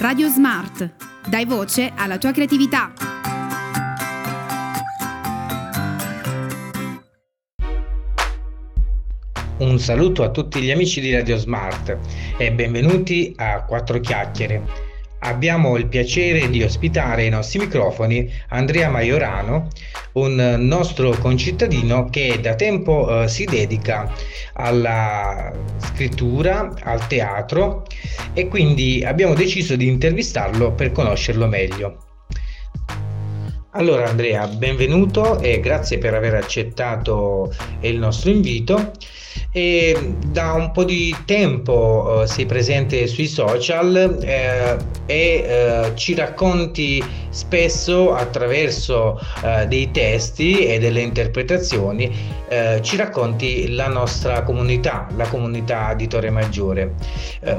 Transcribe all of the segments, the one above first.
Radio Smart. Dai voce alla tua creatività. Un saluto a tutti gli amici di Radio Smart e benvenuti a Quattro Chiacchiere abbiamo il piacere di ospitare ai nostri microfoni Andrea Maiorano, un nostro concittadino che da tempo eh, si dedica alla scrittura, al teatro e quindi abbiamo deciso di intervistarlo per conoscerlo meglio. Allora Andrea, benvenuto e grazie per aver accettato il nostro invito e da un po' di tempo uh, sei presente sui social eh, e uh, ci racconti spesso attraverso uh, dei testi e delle interpretazioni ci racconti la nostra comunità, la comunità di Torre Maggiore.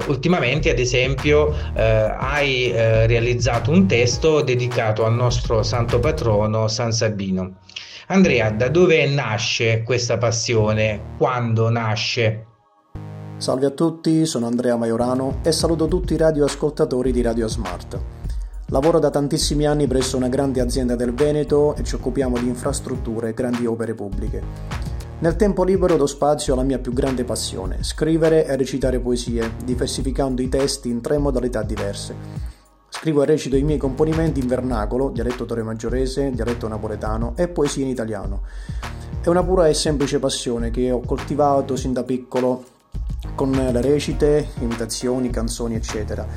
ultimamente ad esempio hai realizzato un testo dedicato al nostro santo patrono San Sabino. Andrea, da dove nasce questa passione? Quando nasce? Salve a tutti, sono Andrea Maiorano e saluto tutti i radioascoltatori di Radio Smart. Lavoro da tantissimi anni presso una grande azienda del Veneto e ci occupiamo di infrastrutture e grandi opere pubbliche. Nel tempo libero do spazio alla mia più grande passione, scrivere e recitare poesie, diversificando i testi in tre modalità diverse Scrivo e recito i miei componimenti in vernacolo, dialetto toremaggiorese, dialetto napoletano e poesia in italiano. È una pura e semplice passione che ho coltivato sin da piccolo con le recite, imitazioni, canzoni, eccetera,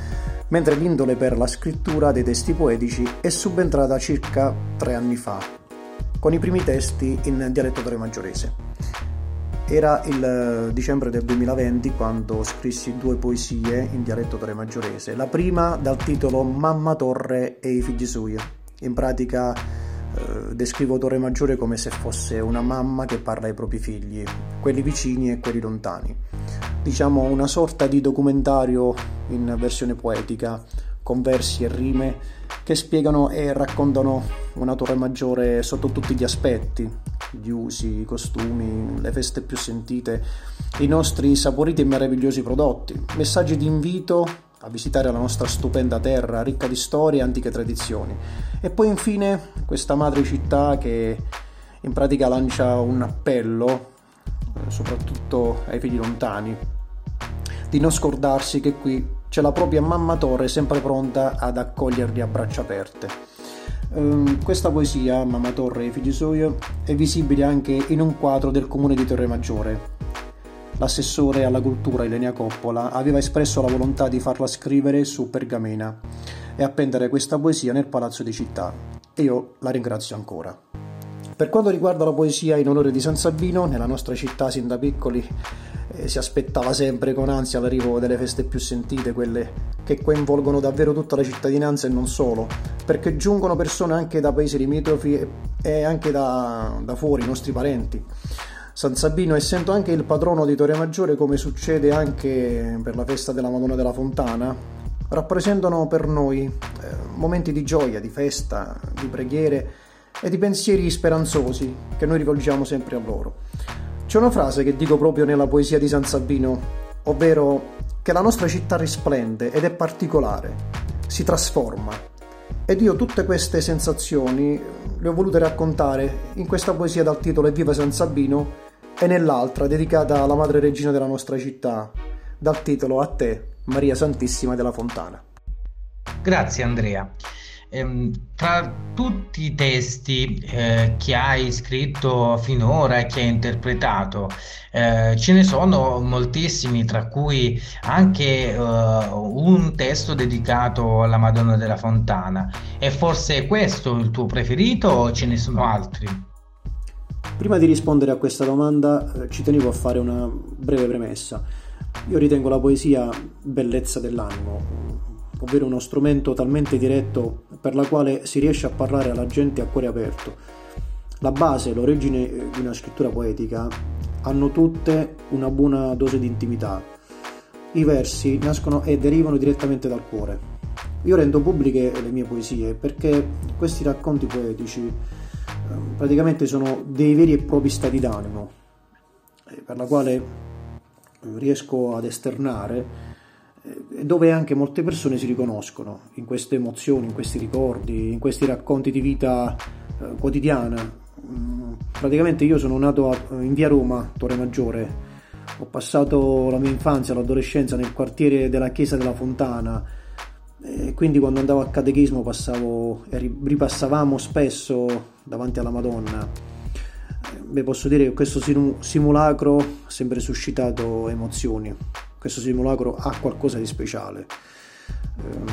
mentre l'indole per la scrittura dei testi poetici è subentrata circa tre anni fa, con i primi testi in dialetto toremaggiorese. Era il eh, dicembre del 2020 quando scrissi due poesie in dialetto toremaggiorese. La prima dal titolo Mamma Torre e i figli suoi. In pratica eh, descrivo Torre Maggiore come se fosse una mamma che parla ai propri figli, quelli vicini e quelli lontani. Diciamo una sorta di documentario in versione poetica, con versi e rime che spiegano e raccontano una Torre Maggiore sotto tutti gli aspetti, gli usi, i costumi, le feste più sentite, i nostri saporiti e meravigliosi prodotti, messaggi di invito a visitare la nostra stupenda terra ricca di storie e antiche tradizioni. E poi infine questa madre città che in pratica lancia un appello, eh, soprattutto ai figli lontani, di non scordarsi che qui c'è la propria mamma Torre sempre pronta ad accoglierli a braccia aperte. Um, questa poesia, Mamma Torre e figli suoi, è visibile anche in un quadro del comune di Torre Maggiore. L'assessore alla cultura Ilenia Coppola aveva espresso la volontà di farla scrivere su pergamena e appendere questa poesia nel palazzo di città e io la ringrazio ancora. Per quanto riguarda la poesia in onore di San Sabino, nella nostra città sin da piccoli eh, si aspettava sempre con ansia l'arrivo delle feste più sentite, quelle che coinvolgono davvero tutta la cittadinanza e non solo, perché giungono persone anche da paesi limitrofi e anche da, da fuori, i nostri parenti. San Sabino, essendo anche il patrono di Torre Maggiore, come succede anche per la festa della Madonna della Fontana, rappresentano per noi eh, momenti di gioia, di festa, di preghiere e di pensieri speranzosi che noi rivolgiamo sempre a loro. C'è una frase che dico proprio nella poesia di San Sabino, ovvero che la nostra città risplende ed è particolare, si trasforma. Ed io tutte queste sensazioni le ho volute raccontare in questa poesia dal titolo Evviva San Sabino e nell'altra dedicata alla madre regina della nostra città, dal titolo A te, Maria Santissima della Fontana. Grazie Andrea tra tutti i testi eh, che hai scritto finora e che hai interpretato, eh, ce ne sono moltissimi, tra cui anche eh, un testo dedicato alla Madonna della Fontana. È forse questo il tuo preferito o ce ne sono altri? Prima di rispondere a questa domanda eh, ci tenevo a fare una breve premessa. Io ritengo la poesia bellezza dell'animo, ovvero uno strumento talmente diretto per la quale si riesce a parlare alla gente a cuore aperto. La base l'origine di una scrittura poetica hanno tutte una buona dose di intimità. I versi nascono e derivano direttamente dal cuore. Io rendo pubbliche le mie poesie perché questi racconti poetici ehm, praticamente sono dei veri e propri stati d'animo, eh, per la quale riesco ad esternare eh, dove anche molte persone si riconoscono in queste emozioni, in questi ricordi, in questi racconti di vita eh, quotidiana. Mm, praticamente io sono nato in via Roma, Torre Maggiore, ho passato la mia infanzia, l'adolescenza nel quartiere della Chiesa della Fontana e quindi quando andavo a catechismo passavo ripassavamo spesso davanti alla Madonna. Beh, posso dire che questo simulacro ha sempre suscitato emozioni. Questo simulacro ha qualcosa di speciale. Ehm,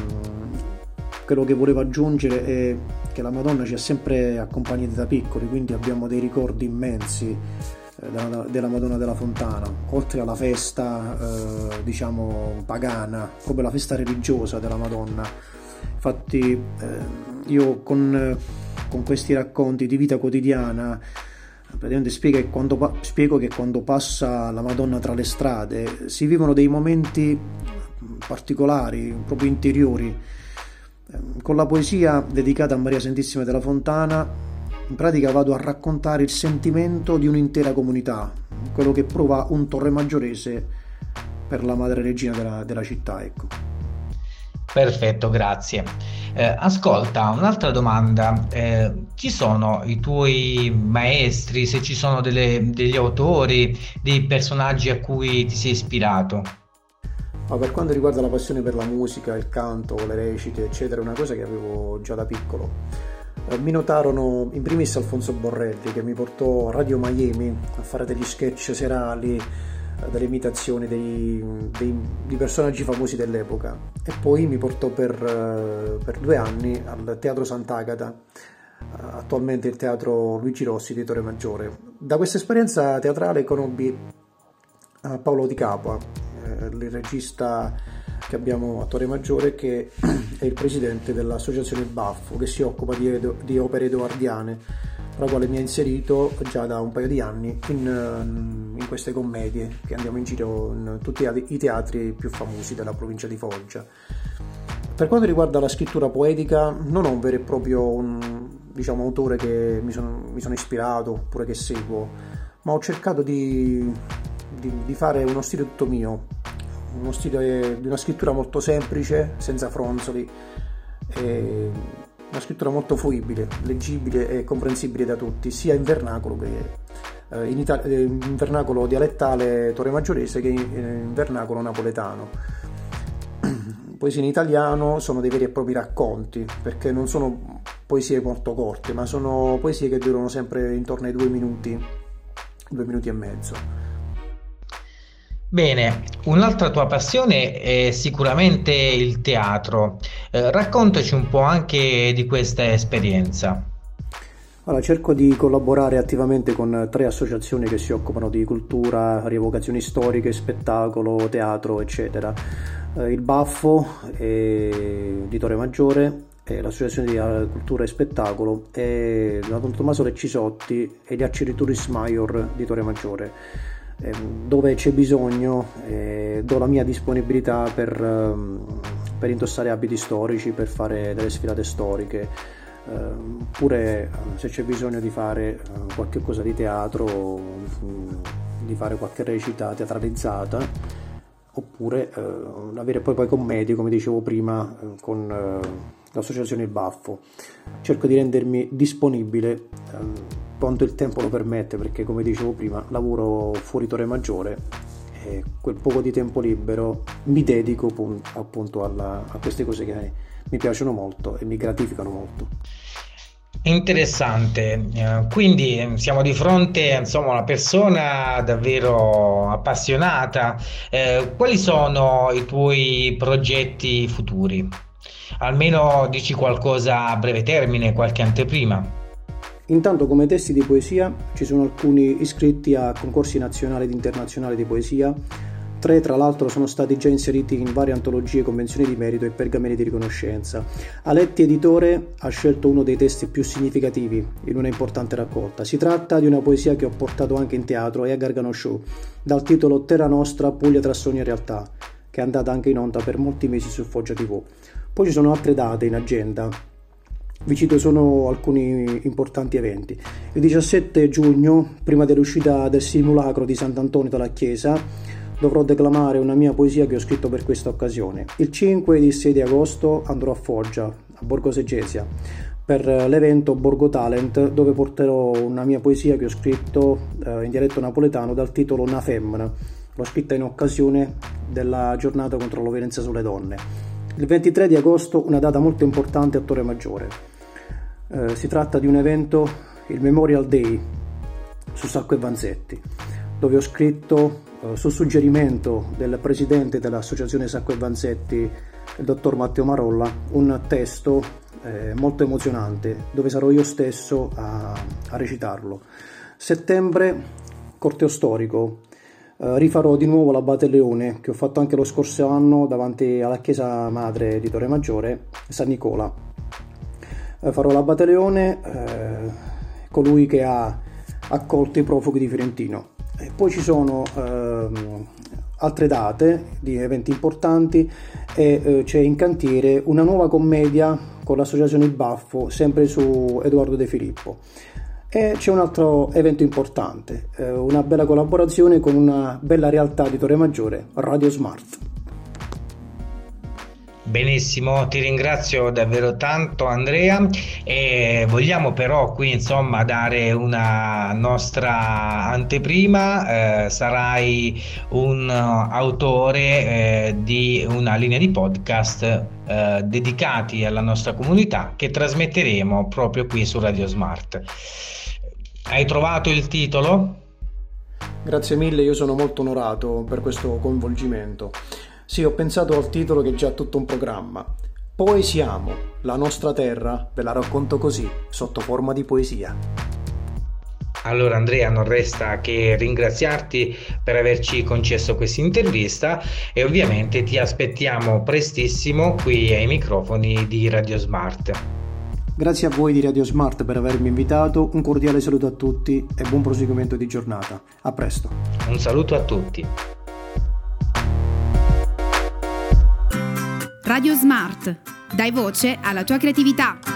quello che volevo aggiungere è che la Madonna ci ha sempre accompagnati da piccoli, quindi abbiamo dei ricordi immensi eh, della, della, Madonna della Fontana, oltre alla festa eh, diciamo pagana, proprio la festa religiosa della Madonna. Infatti eh, io con, con, questi racconti di vita quotidiana praticamente che, quando, spiego che quando passa la Madonna tra le strade si vivono dei momenti particolari, proprio interiori. Con la poesia dedicata a Maria Santissima della Fontana in pratica vado a raccontare il sentimento di un'intera comunità, quello che prova un torre maggiorese per la madre regina della, della città. Ecco. Perfetto, grazie. Eh, ascolta, un'altra domanda. Eh, ci sono i tuoi maestri, se ci sono delle, degli autori, dei personaggi a cui ti sei ispirato? Ma per quanto riguarda la passione per la musica, il canto, le recite, eccetera, è una cosa che avevo già da piccolo eh, mi notarono in primis Alfonso Borrelli che mi portò a Radio Miami a fare degli sketch serali, eh, delle imitazioni dei, dei, di personaggi famosi dell'epoca e poi mi portò per, eh, per due anni al Teatro Sant'Agata, attualmente il Teatro Luigi Rossi di Torre Maggiore. Da questa esperienza teatrale conobbi Paolo Di Capua, il regista che abbiamo a Torre Maggiore che è il presidente dell'associazione Baffo che si occupa di, di opere edoardiane la quale mi ha inserito già da un paio di anni in, ehm, queste commedie che andiamo in giro in tutti i teatri più famosi della provincia di Foggia. Per quanto riguarda la scrittura poetica, non ho un vero e proprio un, diciamo, autore che mi sono, mi sono, ispirato oppure che seguo, ma ho cercato di, di, di fare uno stile tutto mio, uno stile di una scrittura molto semplice, senza fronzoli, una scrittura molto fruibile, leggibile e comprensibile da tutti, sia in vernacolo che eh, in, Ita- eh, in vernacolo dialettale torremaggiorese che in vernacolo napoletano. Poesie in italiano sono dei veri e propri racconti, perché non sono poesie molto corte, ma sono poesie che durano sempre intorno ai due minuti, due minuti e mezzo. Bene, un'altra tua passione è sicuramente il teatro. Eh, raccontaci un po' anche di questa esperienza. Allora, cerco di collaborare attivamente con tre associazioni che si occupano di cultura, rievocazioni storiche, spettacolo, teatro, eccetera. Eh, il Baffo eh, di Torre Maggiore, l'Associazione di Cultura e Spettacolo e la Don Tommaso Leccisotti e gli Accerituris Maior di Torre Maggiore Ehm, dove c'è bisogno eh, do la mia disponibilità per, ehm, per, indossare abiti storici, per fare delle sfilate storiche, oppure ehm, se c'è bisogno di fare qualche cosa di teatro, di fare qualche recita teatralizzata, oppure avere poi, poi commedie, come dicevo prima, con l'associazione Baffo. Cerco di rendermi disponibile quanto il tempo lo permette, perché come dicevo prima, lavoro fuori Torre Maggiore quel poco di tempo libero mi dedico appunto alla, a queste cose che mi piacciono molto e mi gratificano molto. Interessante, eh, quindi siamo di fronte insomma, a una persona davvero appassionata. Eh, quali sono i tuoi progetti futuri? Almeno dici qualcosa a breve termine, qualche anteprima. Intanto come testi di poesia ci sono alcuni iscritti a concorsi nazionali ed internazionali di poesia, tre tra l'altro sono stati già inseriti in varie antologie, convenzioni di merito e pergameni di riconoscenza. Aletti Editore ha scelto uno dei testi più significativi in una importante raccolta. Si tratta di una poesia che ho portato anche in teatro e a Gargano Show, dal titolo Terra Nostra, Puglia tra sogni e realtà, che è andata anche in onda per molti mesi su Foggia TV. Poi ci sono altre date in agenda, vi cito solo alcuni importanti eventi. Il 17 giugno, prima dell'uscita del simulacro di Sant'Antonio dalla Chiesa, dovrò declamare una mia poesia che ho scritto per questa occasione. Il 5 ed il 6 di agosto andrò a Foggia, a Borgo Segesia, per l'evento Borgo Talent, dove porterò una mia poesia che ho scritto eh, in dialetto napoletano dal titolo Una femmina. L'ho scritta in occasione della giornata contro la violenza sulle donne. Il 23 di agosto, una data molto importante a Torre Maggiore. Eh, si tratta di un evento, il Memorial Day, su Sacco e Vanzetti, dove ho scritto, eh, su suggerimento del presidente dell'associazione Sacco e Vanzetti, il dottor Matteo Marolla, un testo eh, molto emozionante, dove sarò io stesso a, a recitarlo. Settembre, corteo storico. Eh, rifarò di nuovo l'Abate Leone, che ho fatto anche lo scorso anno davanti alla chiesa madre di Torre Maggiore, San Nicola. Eh, farò l'Abate Leone, eh, colui che ha accolto i profughi di Fiorentino. E poi ci sono ehm, altre date di eventi importanti e eh, c'è in cantiere una nuova commedia con l'associazione Baffo, sempre su Edoardo De Filippo. E c'è un altro evento importante, eh, una bella collaborazione con una bella realtà di Torre Maggiore, Radio Smart. Benissimo, ti ringrazio davvero tanto Andrea e vogliamo però qui insomma dare una nostra anteprima, eh, sarai un autore eh, di una linea di podcast eh, dedicati alla nostra comunità che trasmetteremo proprio qui su Radio Smart. Hai trovato il titolo? Grazie mille, io sono molto onorato per questo coinvolgimento. Sì, ho pensato al titolo che è già tutto un programma. Poesiamo, la nostra terra, ve la racconto così, sotto forma di poesia. Allora Andrea non resta che ringraziarti per averci concesso questa intervista e ovviamente ti aspettiamo prestissimo qui ai microfoni di Radio Smart. Grazie a voi di Radio Smart per avermi invitato, un cordiale saluto a tutti e buon proseguimento di giornata. A presto. Un saluto a tutti. Radio Smart. Dai voce alla tua creatività.